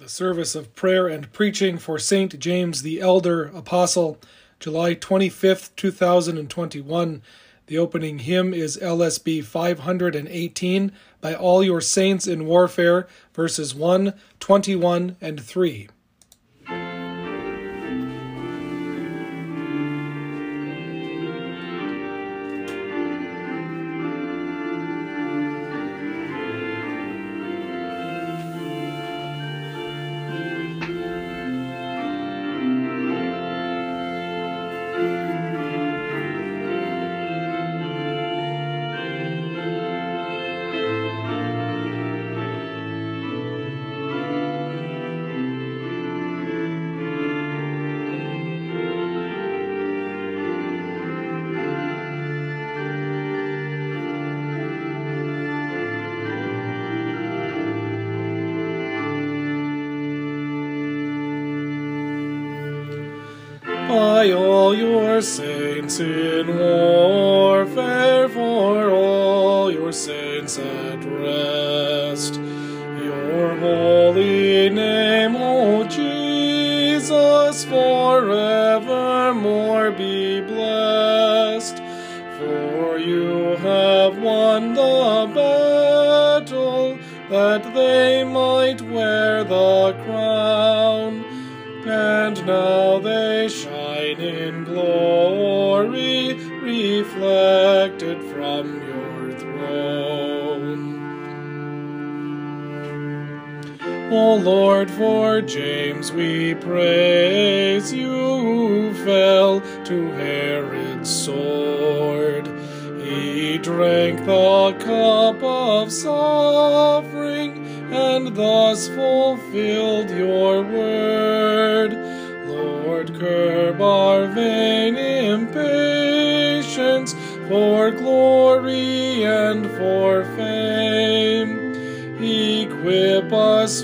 The service of prayer and preaching for St. James the Elder Apostle, July 25th, 2021. The opening hymn is LSB 518 by All Your Saints in Warfare, verses 1, 21, and 3. Jesus, forevermore be blessed. For you have won the battle, that they might wear the crown. And now they shine in glory, reflected O Lord, for James we praise you, who fell to Herod's sword. He drank the cup of suffering and thus fulfilled your word. Lord, curb our vain impatience for glory and for fame. Equip us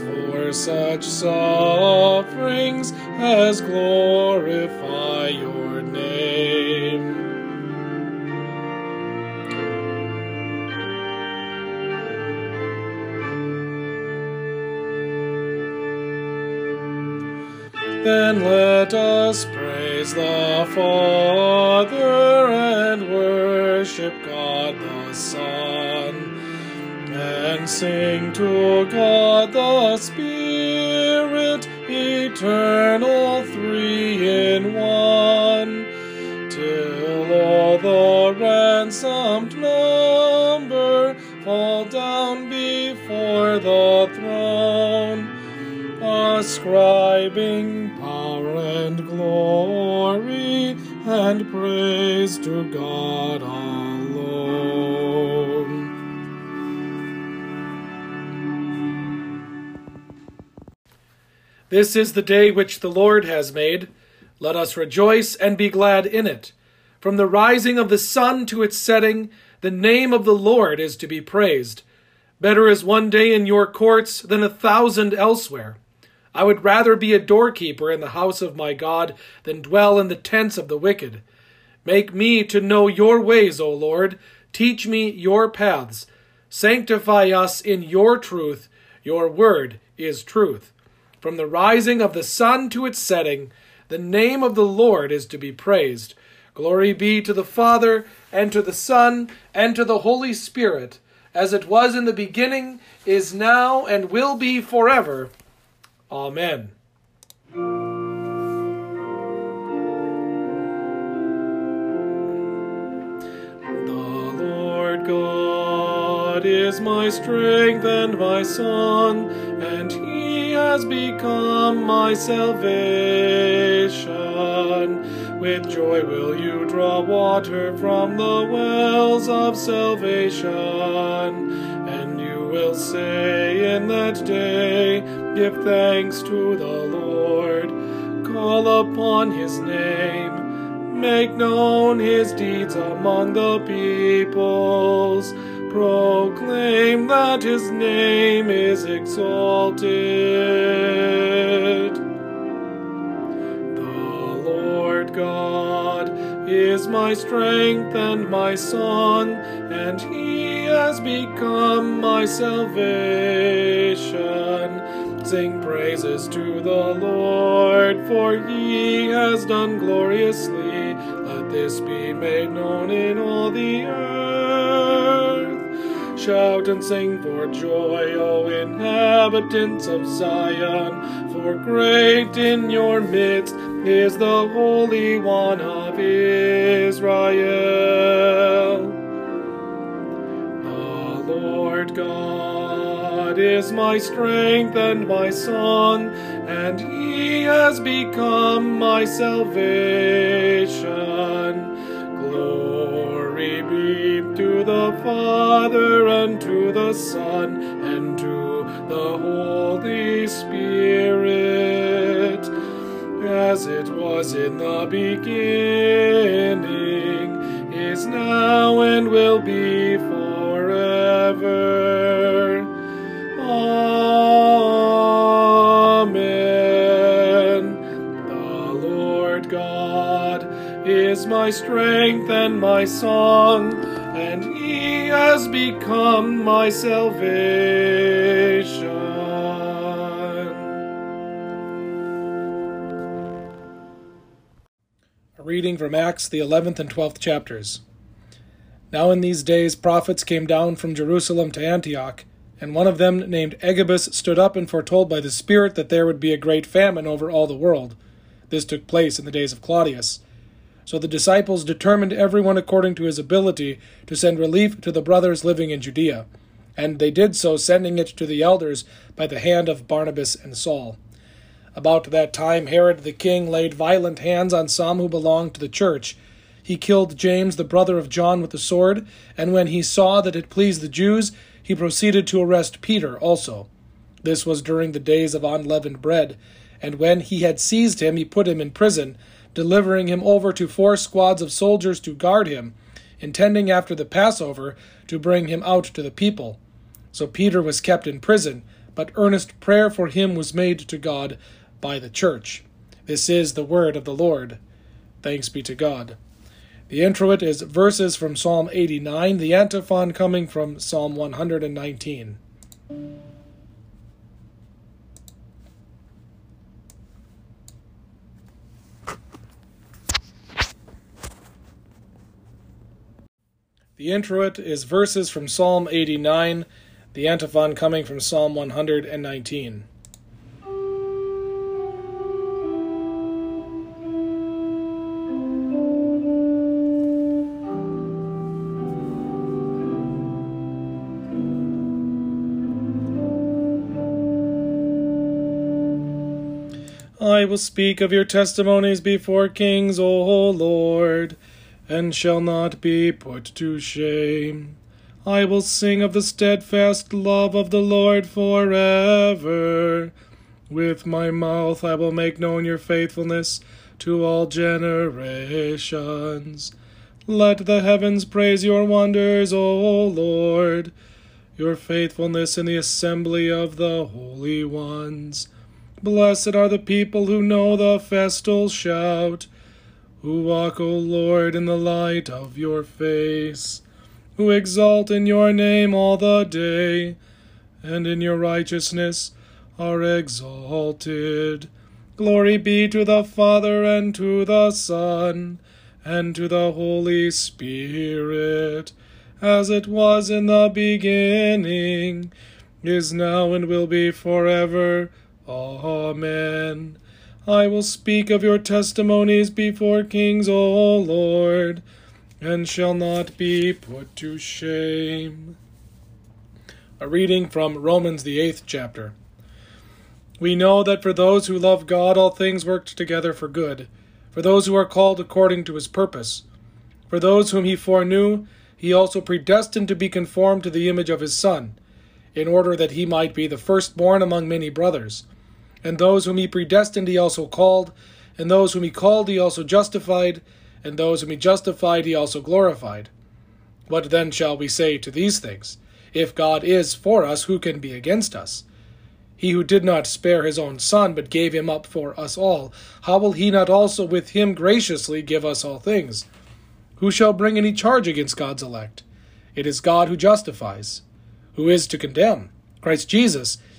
such sufferings as glorify your name. Then let us praise the Father and worship God the Son, and sing to God the Spirit, eternal three in one, till all the ransomed number fall down before the throne ascribing power and glory and praise to God This is the day which the Lord has made. Let us rejoice and be glad in it. From the rising of the sun to its setting, the name of the Lord is to be praised. Better is one day in your courts than a thousand elsewhere. I would rather be a doorkeeper in the house of my God than dwell in the tents of the wicked. Make me to know your ways, O Lord. Teach me your paths. Sanctify us in your truth. Your word is truth. From the rising of the sun to its setting, the name of the Lord is to be praised. Glory be to the Father, and to the Son, and to the Holy Spirit, as it was in the beginning, is now, and will be forever. Amen. The Lord God is my strength and my song, and he has become my salvation. With joy will you draw water from the wells of salvation, and you will say in that day, Give thanks to the Lord, call upon his name, make known his deeds among the peoples, proclaim that his name is exalted. The Lord God is my strength and my song, and he has become my salvation. Sing praises to the Lord, for he has done gloriously. Let this be made known in all the earth. Shout and sing for joy, O inhabitants of Zion, for great in your midst is the Holy One of Israel. The Lord God is my strength and my song, and he has become my salvation. The Father, and to the Son, and to the Holy Spirit, as it was in the beginning, is now, and will be forever. Amen. The Lord God is my strength and my song, he has become my salvation. A reading from Acts, the 11th and 12th chapters. Now in these days prophets came down from Jerusalem to Antioch, and one of them, named Agabus, stood up and foretold by the Spirit that there would be a great famine over all the world. This took place in the days of Claudius. So the disciples determined everyone according to his ability to send relief to the brothers living in Judea. And they did so, sending it to the elders by the hand of Barnabas and Saul. About that time Herod the king laid violent hands on some who belonged to the church. He killed James, the brother of John, with the sword, and when he saw that it pleased the Jews, he proceeded to arrest Peter also. This was during the days of unleavened bread, and when he had seized him, he put him in prison, delivering him over to four squads of soldiers to guard him, intending after the Passover to bring him out to the people. So Peter was kept in prison, but earnest prayer for him was made to God by the church. This is the word of the Lord. Thanks be to God. The introit is verses from Psalm 89, the antiphon coming from Psalm 119. The introit is verses from Psalm 89, the antiphon coming from Psalm 119. I will speak of your testimonies before kings, O Lord, and shall not be put to shame. I will sing of the steadfast love of the Lord forever. With my mouth I will make known your faithfulness to all generations. Let the heavens praise your wonders, O Lord, your faithfulness in the assembly of the holy ones. Blessed are the people who know the festal shout, who walk, O Lord, in the light of your face, who exalt in your name all the day, and in your righteousness are exalted. Glory be to the Father, and to the Son, and to the Holy Spirit, as it was in the beginning, is now, and will be forever. Amen. I will speak of your testimonies before kings, O Lord, and shall not be put to shame. A reading from Romans, the eighth chapter. We know that for those who love God, all things work together for good, for those who are called according to his purpose. For those whom he foreknew, he also predestined to be conformed to the image of his Son, in order that he might be the firstborn among many brothers. And those whom he predestined he also called, and those whom he called he also justified, and those whom he justified he also glorified. What then shall we say to these things? If God is for us, who can be against us? He who did not spare his own Son, but gave him up for us all, how will he not also with him graciously give us all things? Who shall bring any charge against God's elect? It is God who justifies. Who is to condemn? Christ Jesus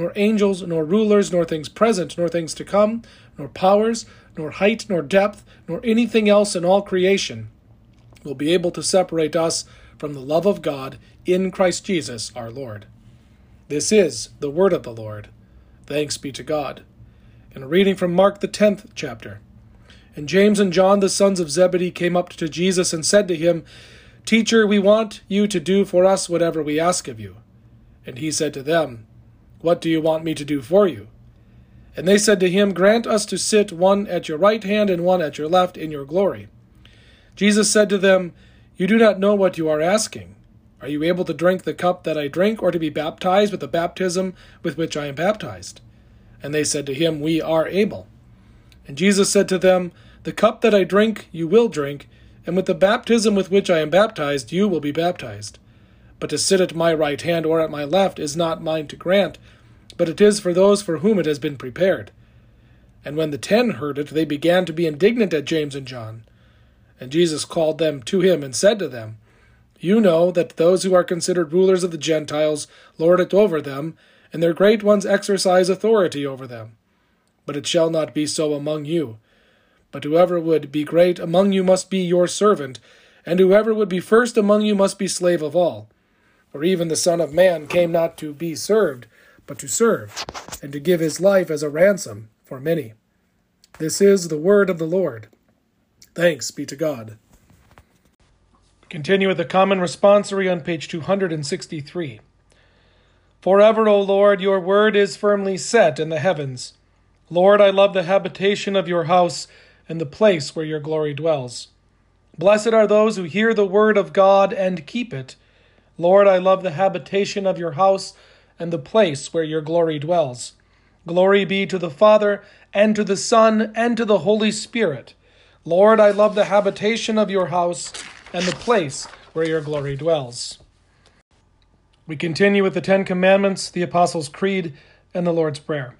nor angels, nor rulers, nor things present, nor things to come, nor powers, nor height, nor depth, nor anything else in all creation will be able to separate us from the love of God in Christ Jesus our Lord. This is the word of the Lord. Thanks be to God. In a reading from Mark the tenth chapter. And James and John, the sons of Zebedee, came up to Jesus and said to him, Teacher, we want you to do for us whatever we ask of you. And he said to them, What do you want me to do for you? And they said to him, Grant us to sit one at your right hand and one at your left in your glory. Jesus said to them, You do not know what you are asking. Are you able to drink the cup that I drink, or to be baptized with the baptism with which I am baptized? And they said to him, We are able. And Jesus said to them, The cup that I drink you will drink, and with the baptism with which I am baptized you will be baptized. But to sit at my right hand or at my left is not mine to grant, but it is for those for whom it has been prepared. And when the ten heard it, they began to be indignant at James and John. And Jesus called them to him and said to them, You know that those who are considered rulers of the Gentiles lord it over them, and their great ones exercise authority over them. But it shall not be so among you. But whoever would be great among you must be your servant, and whoever would be first among you must be slave of all. For even the Son of Man came not to be served, but to serve, and to give his life as a ransom for many. This is the word of the Lord. Thanks be to God. Continue with the common responsory on page 263. Forever, O Lord, your word is firmly set in the heavens. Lord, I love the habitation of your house and the place where your glory dwells. Blessed are those who hear the word of God and keep it. Lord, I love the habitation of your house and the place where your glory dwells. Glory be to the Father, and to the Son, and to the Holy Spirit Lord, I love the habitation of your house and the place where your glory dwells. We continue with the Ten Commandments, the Apostles' Creed, and the Lord's Prayer.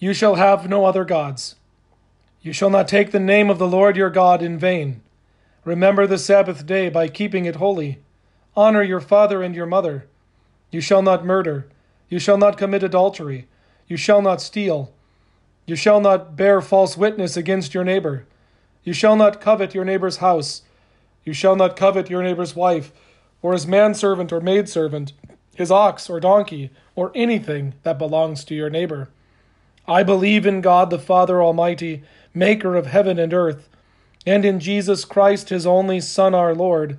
You shall have no other gods. You shall not take the name of the Lord your God in vain. Remember the Sabbath day by keeping it holy. Honor your father and your mother. You shall not murder. You shall not commit adultery. You shall not steal. You shall not bear false witness against your neighbor. You shall not covet your neighbor's house. You shall not covet your neighbor's wife, or his manservant or maidservant, his ox or donkey, or anything that belongs to your neighbor. I believe in God the Father Almighty, maker of heaven and earth, and in Jesus Christ, his only Son, our Lord,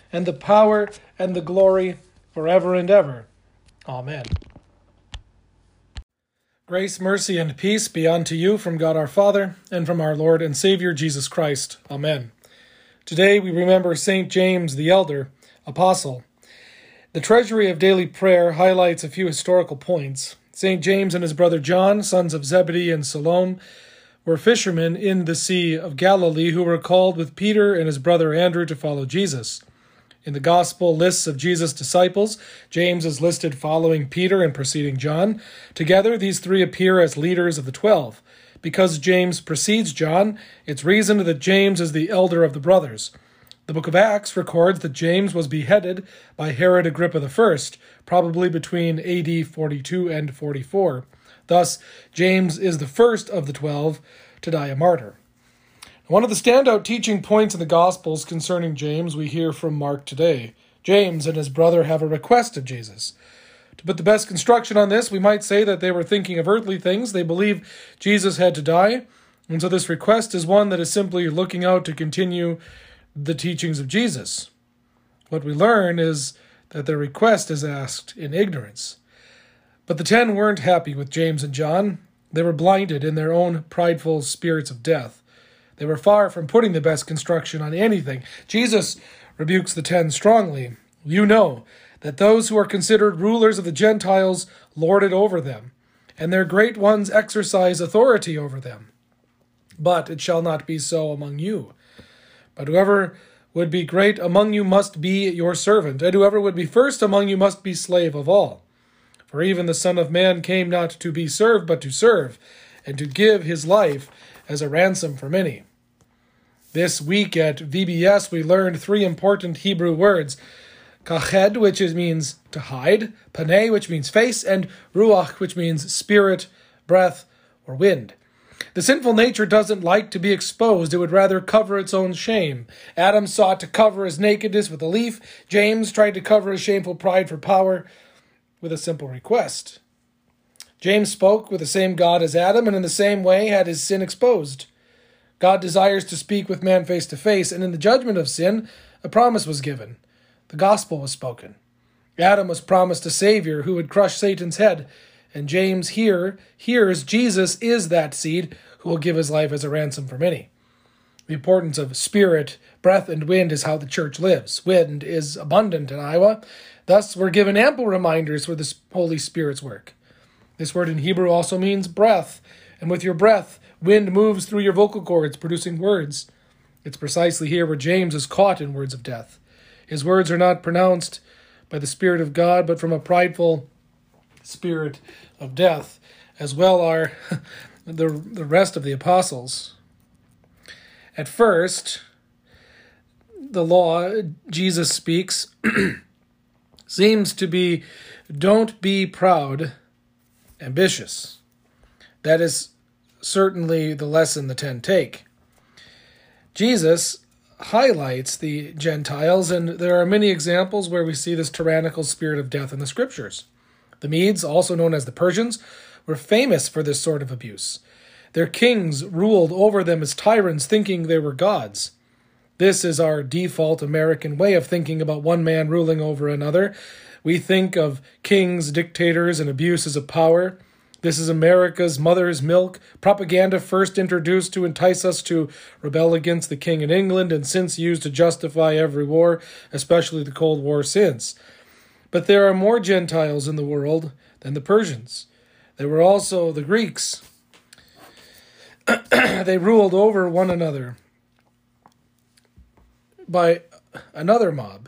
and the power, and the glory, forever and ever. Amen. Grace, mercy, and peace be unto you from God our Father, and from our Lord and Savior Jesus Christ. Amen. Today we remember St. James the Elder, Apostle. The Treasury of Daily Prayer highlights a few historical points. St. James and his brother John, sons of Zebedee and Salome, were fishermen in the Sea of Galilee who were called with Peter and his brother Andrew to follow Jesus. In the Gospel lists of Jesus' disciples, James is listed following Peter and preceding John. Together, these three appear as leaders of the twelve. Because James precedes John, it's reasoned that James is the elder of the brothers. The book of Acts records that James was beheaded by Herod Agrippa I, probably between AD 42 and 44. Thus, James is the first of the twelve to die a martyr. One of the standout teaching points in the Gospels concerning James we hear from Mark today. James and his brother have a request of Jesus. To put the best construction on this, we might say that they were thinking of earthly things. They believe Jesus had to die. And so this request is one that is simply looking out to continue the teachings of Jesus. What we learn is that their request is asked in ignorance. But the ten weren't happy with James and John. They were blinded in their own prideful spirits of death. They were far from putting the best construction on anything. Jesus rebukes the ten strongly. You know that those who are considered rulers of the Gentiles lord it over them, and their great ones exercise authority over them. But it shall not be so among you. But whoever would be great among you must be your servant, and whoever would be first among you must be slave of all. For even the Son of Man came not to be served, but to serve, and to give his life as a ransom for many. This week at VBS, we learned three important Hebrew words kached, which is, means to hide, paneh, which means face, and ruach, which means spirit, breath, or wind. The sinful nature doesn't like to be exposed, it would rather cover its own shame. Adam sought to cover his nakedness with a leaf, James tried to cover his shameful pride for power with a simple request. James spoke with the same God as Adam, and in the same way had his sin exposed. God desires to speak with man face to face, and in the judgment of sin, a promise was given. The gospel was spoken. Adam was promised a Savior who would crush Satan's head, and James here hears Jesus is that seed who will give his life as a ransom for many. The importance of spirit, breath, and wind is how the church lives. Wind is abundant in Iowa. Thus, we're given ample reminders for the Holy Spirit's work. This word in Hebrew also means breath, and with your breath, Wind moves through your vocal cords, producing words. It's precisely here where James is caught in words of death. His words are not pronounced by the Spirit of God, but from a prideful spirit of death, as well are the, the rest of the apostles. At first, the law Jesus speaks seems to be don't be proud, ambitious. That is certainly the lesson the ten take. Jesus highlights the Gentiles, and there are many examples where we see this tyrannical spirit of death in the scriptures. The Medes, also known as the Persians, were famous for this sort of abuse. Their kings ruled over them as tyrants, thinking they were gods. This is our default American way of thinking about one man ruling over another. We think of kings, dictators, and abuses of power. This is America's mother's milk, propaganda first introduced to entice us to rebel against the king in England and since used to justify every war, especially the Cold War since. But there are more Gentiles in the world than the Persians. There were also the Greeks. they ruled over one another by another mob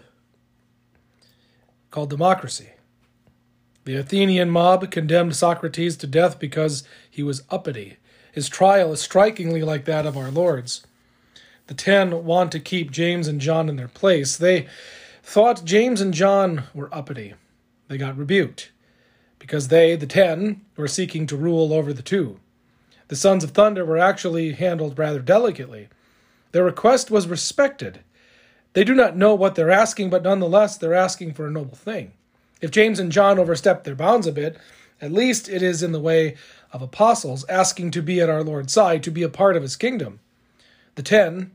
called democracy. The Athenian mob condemned Socrates to death because he was uppity. His trial is strikingly like that of our Lord's. The ten want to keep James and John in their place. They thought James and John were uppity. They got rebuked because they, the ten, were seeking to rule over the two. The sons of thunder were actually handled rather delicately. Their request was respected. They do not know what they're asking, but nonetheless, they're asking for a noble thing. If James and John overstep their bounds a bit, at least it is in the way of apostles asking to be at our Lord's side, to be a part of his kingdom. The ten,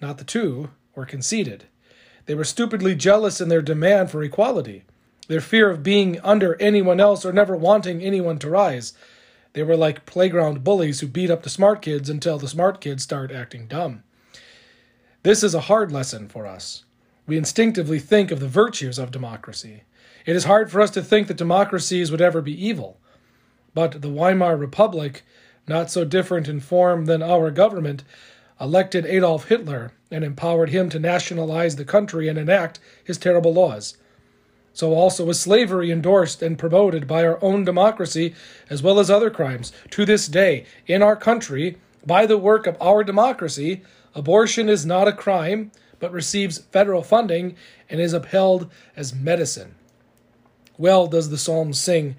not the two, were conceited. They were stupidly jealous in their demand for equality, their fear of being under anyone else or never wanting anyone to rise. They were like playground bullies who beat up the smart kids until the smart kids start acting dumb. This is a hard lesson for us. We instinctively think of the virtues of democracy. It is hard for us to think that democracies would ever be evil. But the Weimar Republic, not so different in form than our government, elected Adolf Hitler and empowered him to nationalize the country and enact his terrible laws. So also is slavery endorsed and promoted by our own democracy, as well as other crimes. To this day, in our country, by the work of our democracy, abortion is not a crime, but receives federal funding and is upheld as medicine. Well does the psalm sing,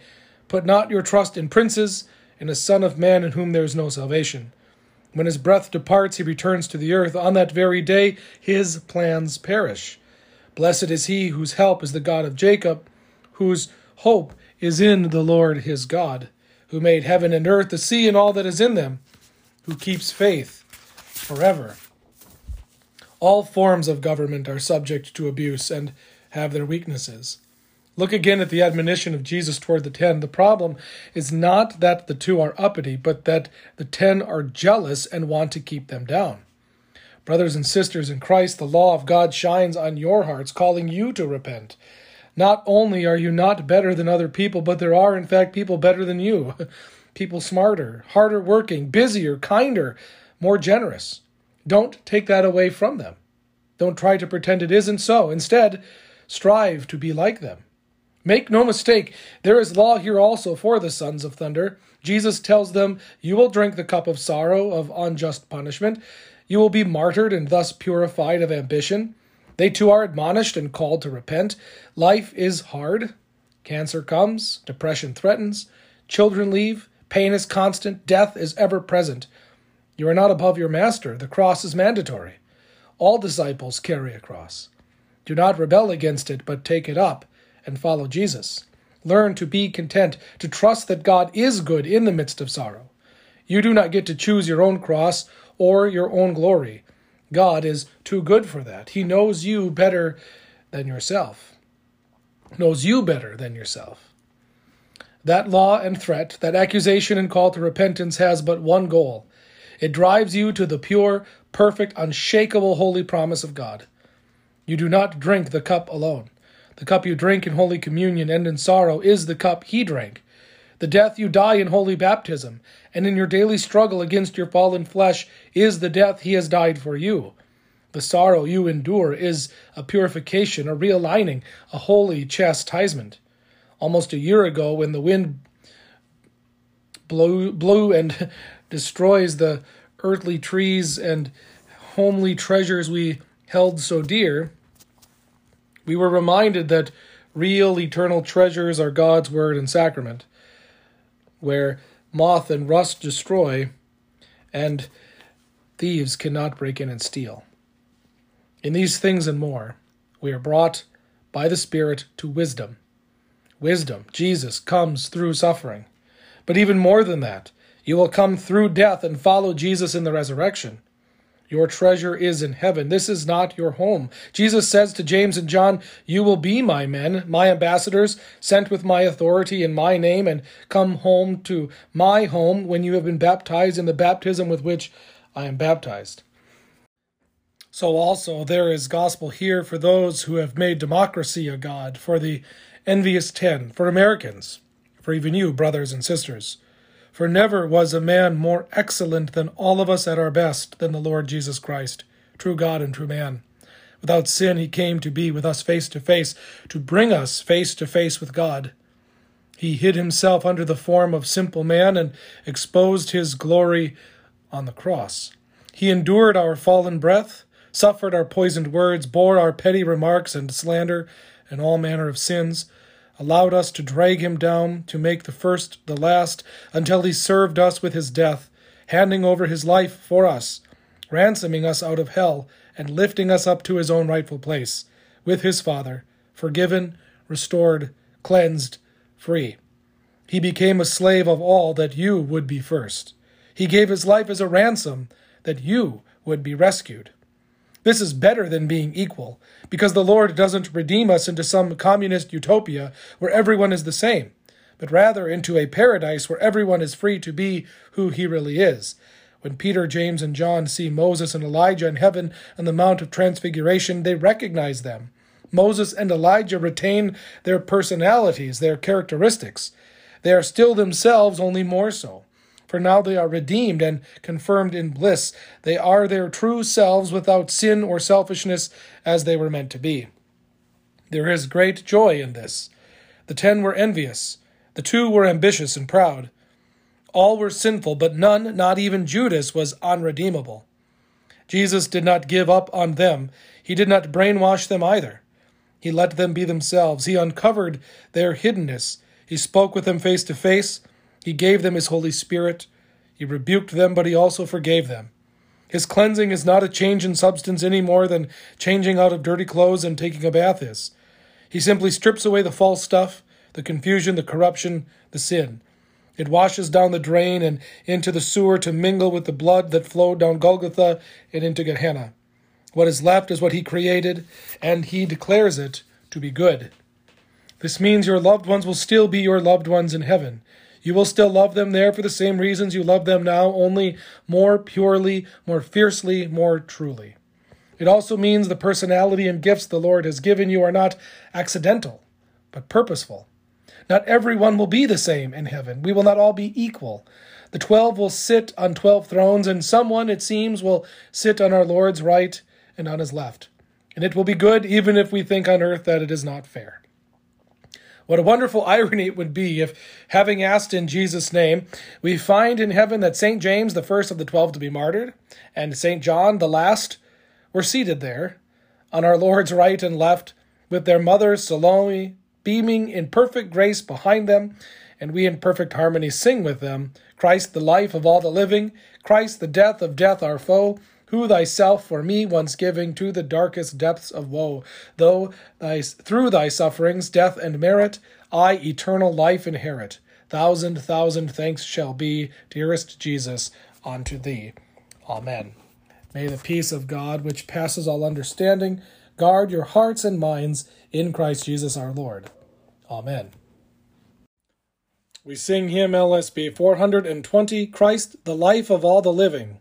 Put not your trust in princes, in a son of man in whom there is no salvation. When his breath departs, he returns to the earth. On that very day, his plans perish. Blessed is he whose help is the God of Jacob, whose hope is in the Lord his God, who made heaven and earth, the sea, and all that is in them, who keeps faith forever. All forms of government are subject to abuse and have their weaknesses. Look again at the admonition of Jesus toward the ten. The problem is not that the two are uppity, but that the ten are jealous and want to keep them down. Brothers and sisters in Christ, the law of God shines on your hearts, calling you to repent. Not only are you not better than other people, but there are, in fact, people better than you. People smarter, harder working, busier, kinder, more generous. Don't take that away from them. Don't try to pretend it isn't so. Instead, strive to be like them. Make no mistake, there is law here also for the sons of thunder. Jesus tells them, You will drink the cup of sorrow, of unjust punishment. You will be martyred and thus purified of ambition. They too are admonished and called to repent. Life is hard. Cancer comes, depression threatens, children leave, pain is constant, death is ever present. You are not above your master. The cross is mandatory. All disciples carry a cross. Do not rebel against it, but take it up and follow Jesus. Learn to be content, to trust that God is good in the midst of sorrow. You do not get to choose your own cross or your own glory. God is too good for that. He knows you better than yourself. Knows you better than yourself. That law and threat, that accusation and call to repentance has but one goal. It drives you to the pure, perfect, unshakable, holy promise of God. You do not drink the cup alone. The cup you drink in Holy Communion and in sorrow is the cup He drank. The death you die in holy baptism, and in your daily struggle against your fallen flesh, is the death He has died for you. The sorrow you endure is a purification, a realigning, a holy chastisement. Almost a year ago, when the wind blew, blew and destroys the earthly trees and homely treasures we held so dear, we were reminded that real eternal treasures are God's word and sacrament, where moth and rust destroy, and thieves cannot break in and steal. In these things and more, we are brought by the Spirit to wisdom. Wisdom, Jesus, comes through suffering. But even more than that, you will come through death and follow Jesus in the resurrection. Your treasure is in heaven. This is not your home. Jesus says to James and John, You will be my men, my ambassadors, sent with my authority in my name, and come home to my home when you have been baptized in the baptism with which I am baptized. So also there is gospel here for those who have made democracy a god, for the envious ten, for Americans, for even you, brothers and sisters. For never was a man more excellent than all of us at our best than the Lord Jesus Christ, true God and true man. Without sin, he came to be with us face to face, to bring us face to face with God. He hid himself under the form of simple man and exposed his glory on the cross. He endured our fallen breath, suffered our poisoned words, bore our petty remarks and slander and all manner of sins allowed us to drag him down, to make the first the last, until he served us with his death, handing over his life for us, ransoming us out of hell, and lifting us up to his own rightful place, with his Father, forgiven, restored, cleansed, free. He became a slave of all that you would be first. He gave his life as a ransom that you would be rescued. This is better than being equal, because the Lord doesn't redeem us into some communist utopia where everyone is the same, but rather into a paradise where everyone is free to be who he really is. When Peter, James, and John see Moses and Elijah in heaven on the Mount of Transfiguration, they recognize them. Moses and Elijah retain their personalities, their characteristics. They are still themselves, only more so. For now they are redeemed and confirmed in bliss. They are their true selves without sin or selfishness as they were meant to be. There is great joy in this. The ten were envious, the two were ambitious and proud. All were sinful, but none, not even Judas, was unredeemable. Jesus did not give up on them. He did not brainwash them either. He let them be themselves. He uncovered their hiddenness. He spoke with them face to face. He gave them His Holy Spirit. He rebuked them, but He also forgave them. His cleansing is not a change in substance any more than changing out of dirty clothes and taking a bath is. He simply strips away the false stuff, the confusion, the corruption, the sin. It washes down the drain and into the sewer to mingle with the blood that flowed down Golgotha and into Gehenna. What is left is what he created, and he declares it to be good. This means your loved ones will still be your loved ones in heaven. You will still love them there for the same reasons you love them now, only more purely, more fiercely, more truly. It also means the personality and gifts the Lord has given you are not accidental, but purposeful. Not everyone will be the same in heaven. We will not all be equal. The twelve will sit on twelve thrones, and someone, it seems, will sit on our Lord's right and on his left. And it will be good even if we think on earth that it is not fair. What a wonderful irony it would be if, having asked in Jesus' name, we find in heaven that St. James, the first of the twelve to be martyred, and St. John, the last, were seated there, on our Lord's right and left, with their mother Salome beaming in perfect grace behind them, and we in perfect harmony sing with them Christ, the life of all the living, Christ, the death of death, our foe, who thyself for me once giving to the darkest depths of woe, though thy, through thy sufferings, death, and merit, I eternal life inherit. Thousand, thousand thanks shall be, dearest Jesus, unto thee. Amen. May the peace of God, which passes all understanding, guard your hearts and minds in Christ Jesus our Lord. Amen. We sing hymn LSB 420 Christ, the life of all the living.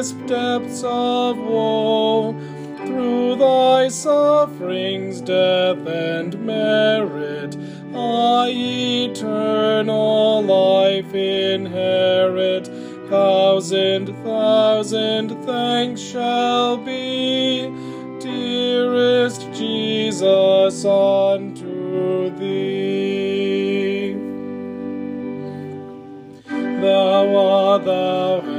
Darkest depths of woe, through thy sufferings, death, and merit, I eternal life inherit thousand, thousand thanks shall be, dearest Jesus, unto thee. Thou, art thou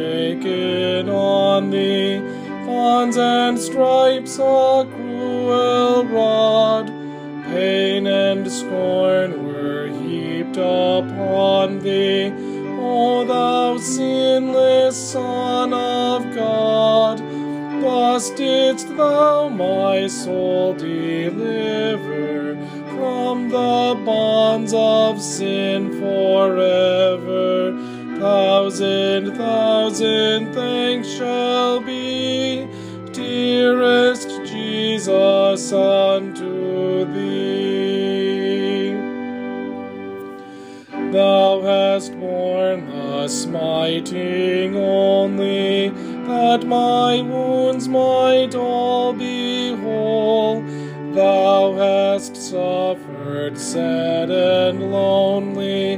taken on thee thorns and stripes, a cruel rod, pain and scorn were heaped upon thee O thou sinless Son of God, thus didst thou my soul deliver from the bonds of sin forever. Thousand, thousand thanks shall be, dearest Jesus, unto thee. Thou hast borne the smiting only, that my wounds might all be whole. Thou hast suffered sad and lonely,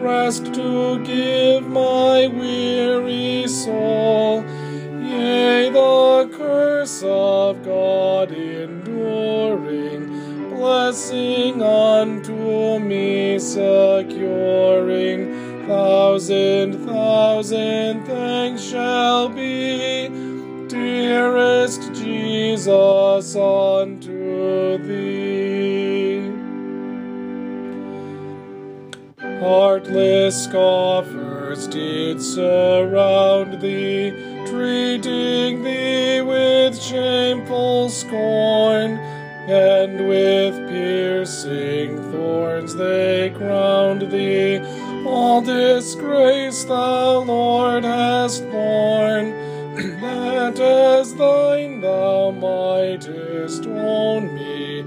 rest to give my weary soul. Yea, the curse of God enduring, blessing unto me securing. Thousand, thousand thanks shall be, dearest Jesus, unto Heartless scoffers did surround thee, treating thee with shameful scorn, and with piercing thorns they crowned thee. All disgrace thou, Lord, hast borne, that as thine thou mightest own me,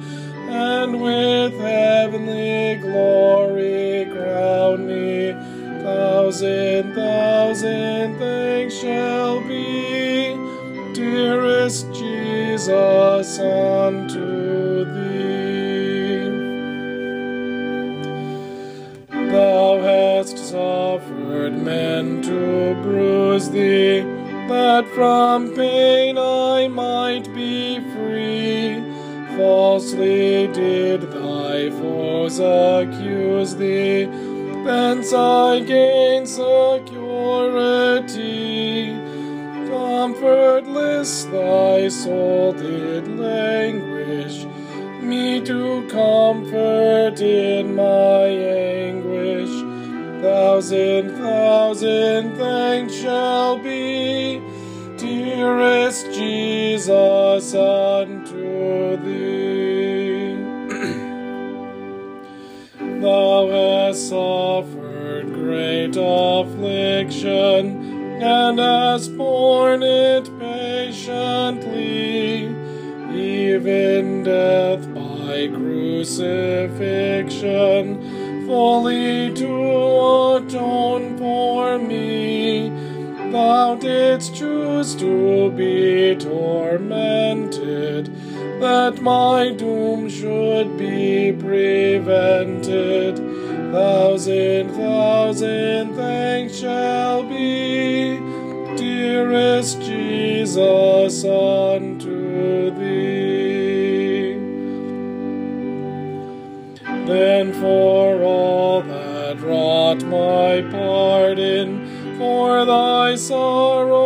and with heavenly glory. Thousand, thousand thanks shall be, dearest Jesus, unto thee. Thou hast suffered men to bruise thee, that from pain I might be free. Falsely did thy foes accuse thee, thence I gain security. Comfortless thy soul did languish, me to comfort in my anguish. Thousand, thousand thanks shall be, dearest Jesus, unto Thou hast suffered great affliction, and hast borne it patiently, even death by crucifixion, fully to atone for me. Thou didst choose to be tormented, that my doom should be prevented. Thousand, thousand thanks shall be, dearest Jesus, unto thee. Then for all that wrought my pardon, for thy sorrows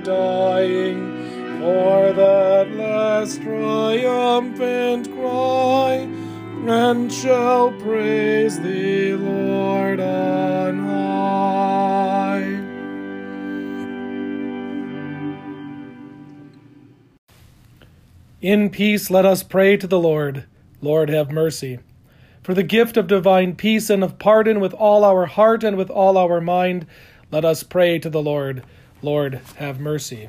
dying, for that last triumphant cry, and shall praise thee, Lord, on high. In peace let us pray to the Lord. Lord, have mercy. For the gift of divine peace and of pardon with all our heart and with all our mind, let us pray to the Lord. Lord, have mercy.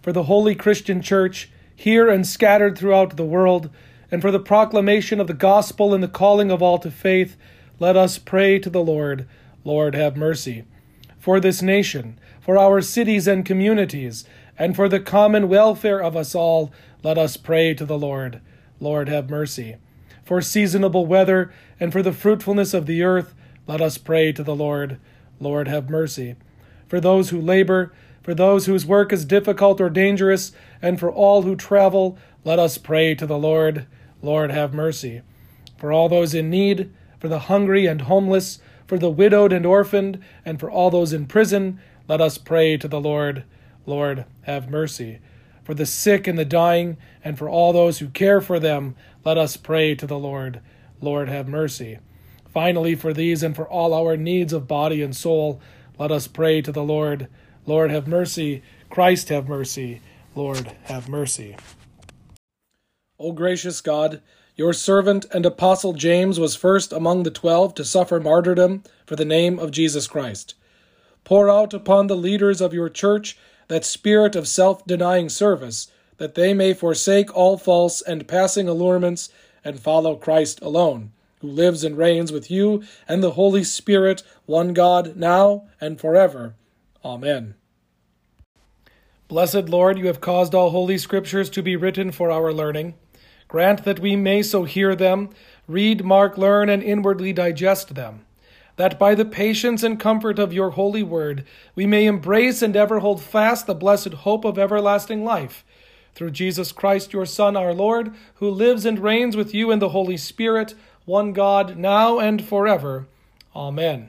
For the holy Christian Church, here and scattered throughout the world, and for the proclamation of the gospel and the calling of all to faith, let us pray to the Lord. Lord, have mercy. For this nation, for our cities and communities, and for the common welfare of us all, let us pray to the Lord. Lord, have mercy. For seasonable weather and for the fruitfulness of the earth, let us pray to the Lord. Lord, have mercy. For those who labor, for those whose work is difficult or dangerous, and for all who travel, let us pray to the Lord. Lord, have mercy. For all those in need, for the hungry and homeless, for the widowed and orphaned, and for all those in prison, let us pray to the Lord. Lord, have mercy. For the sick and the dying, and for all those who care for them, let us pray to the Lord. Lord, have mercy. Finally, for these and for all our needs of body and soul, let us pray to the Lord. Lord, have mercy. Christ, have mercy. Lord, have mercy. O gracious God, your servant and apostle James was first among the twelve to suffer martyrdom for the name of Jesus Christ. Pour out upon the leaders of your church that spirit of self denying service, that they may forsake all false and passing allurements and follow Christ alone, who lives and reigns with you and the Holy Spirit, one God, now and forever. Amen. Blessed Lord, you have caused all holy scriptures to be written for our learning. Grant that we may so hear them, read, mark, learn, and inwardly digest them, that by the patience and comfort of your holy word we may embrace and ever hold fast the blessed hope of everlasting life. Through Jesus Christ, your Son, our Lord, who lives and reigns with you in the Holy Spirit, one God, now and forever. Amen.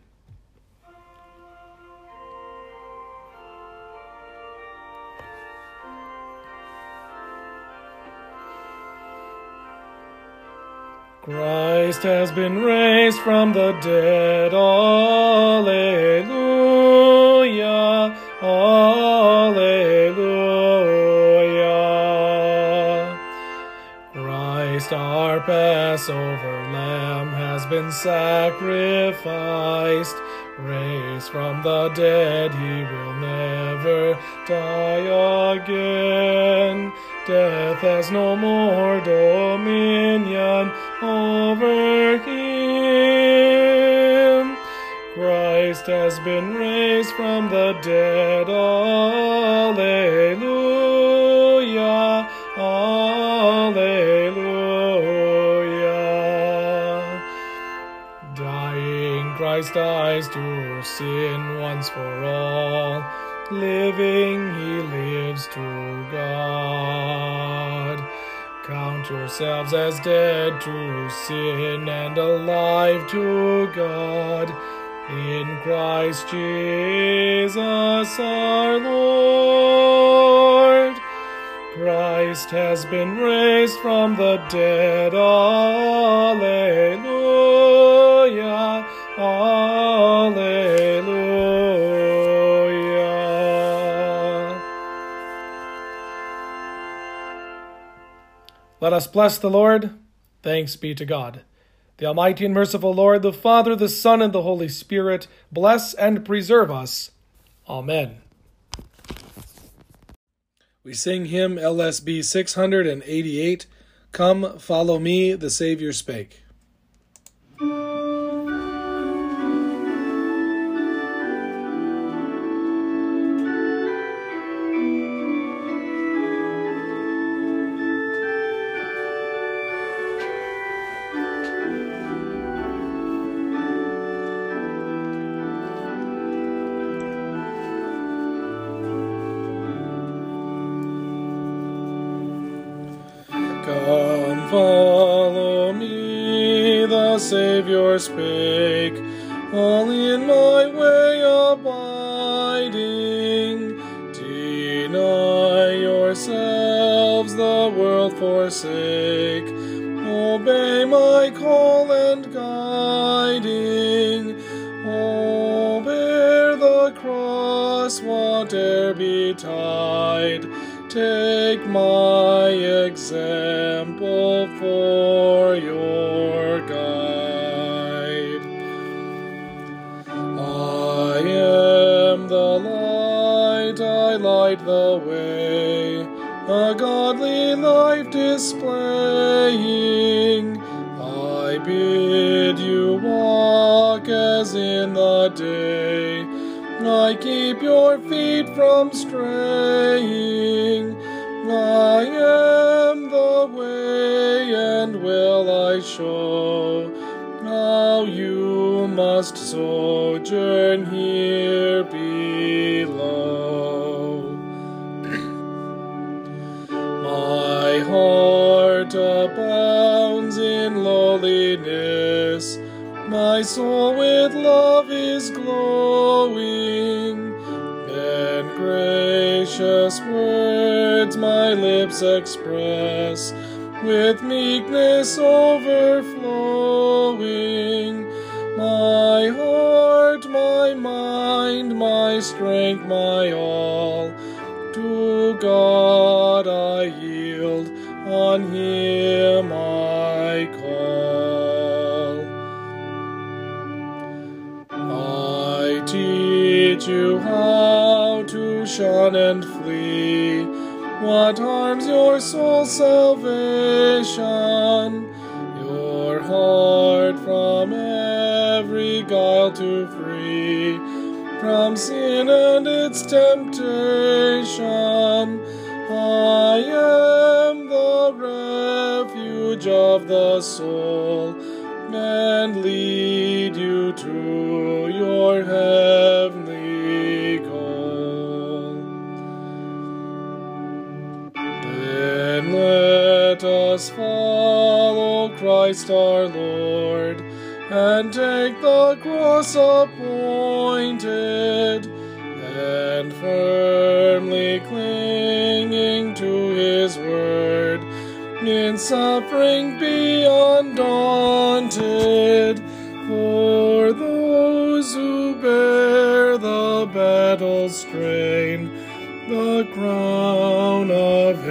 Christ has been raised from the dead. Alleluia. Alleluia. Christ, our Passover lamb, has been sacrificed. Raised from the dead, he will never die again. Death has no more dominion over him. Christ has been raised from the dead. Alleluia. Alleluia. Dying, Christ dies to sin once for all. Living, he lives to God. Yourselves as dead to sin and alive to God. In Christ Jesus our Lord. Christ has been raised from the dead. Alleluia. Let us bless the Lord. Thanks be to God. The Almighty and merciful Lord, the Father, the Son, and the Holy Spirit, bless and preserve us. Amen. We sing hymn LSB 688 Come, follow me, the Savior spake. The way, a godly life displaying. I bid you walk as in the day. I keep your feet from straying. I am the way, and will I show how you must sojourn here My soul with love is glowing, and gracious words my lips express, with meekness overflowing. My heart, my mind, my strength, my all, to God I yield, on Him teach you how to shun and flee what harms your soul's salvation. Your heart from every guile to free, from sin and its temptation. I am the refuge of the soul, and lead heavenly goal. Then let us follow Christ our Lord, and take the cross appointed, and firmly clinging to his word, in suffering be undaunted. Strain, the crown of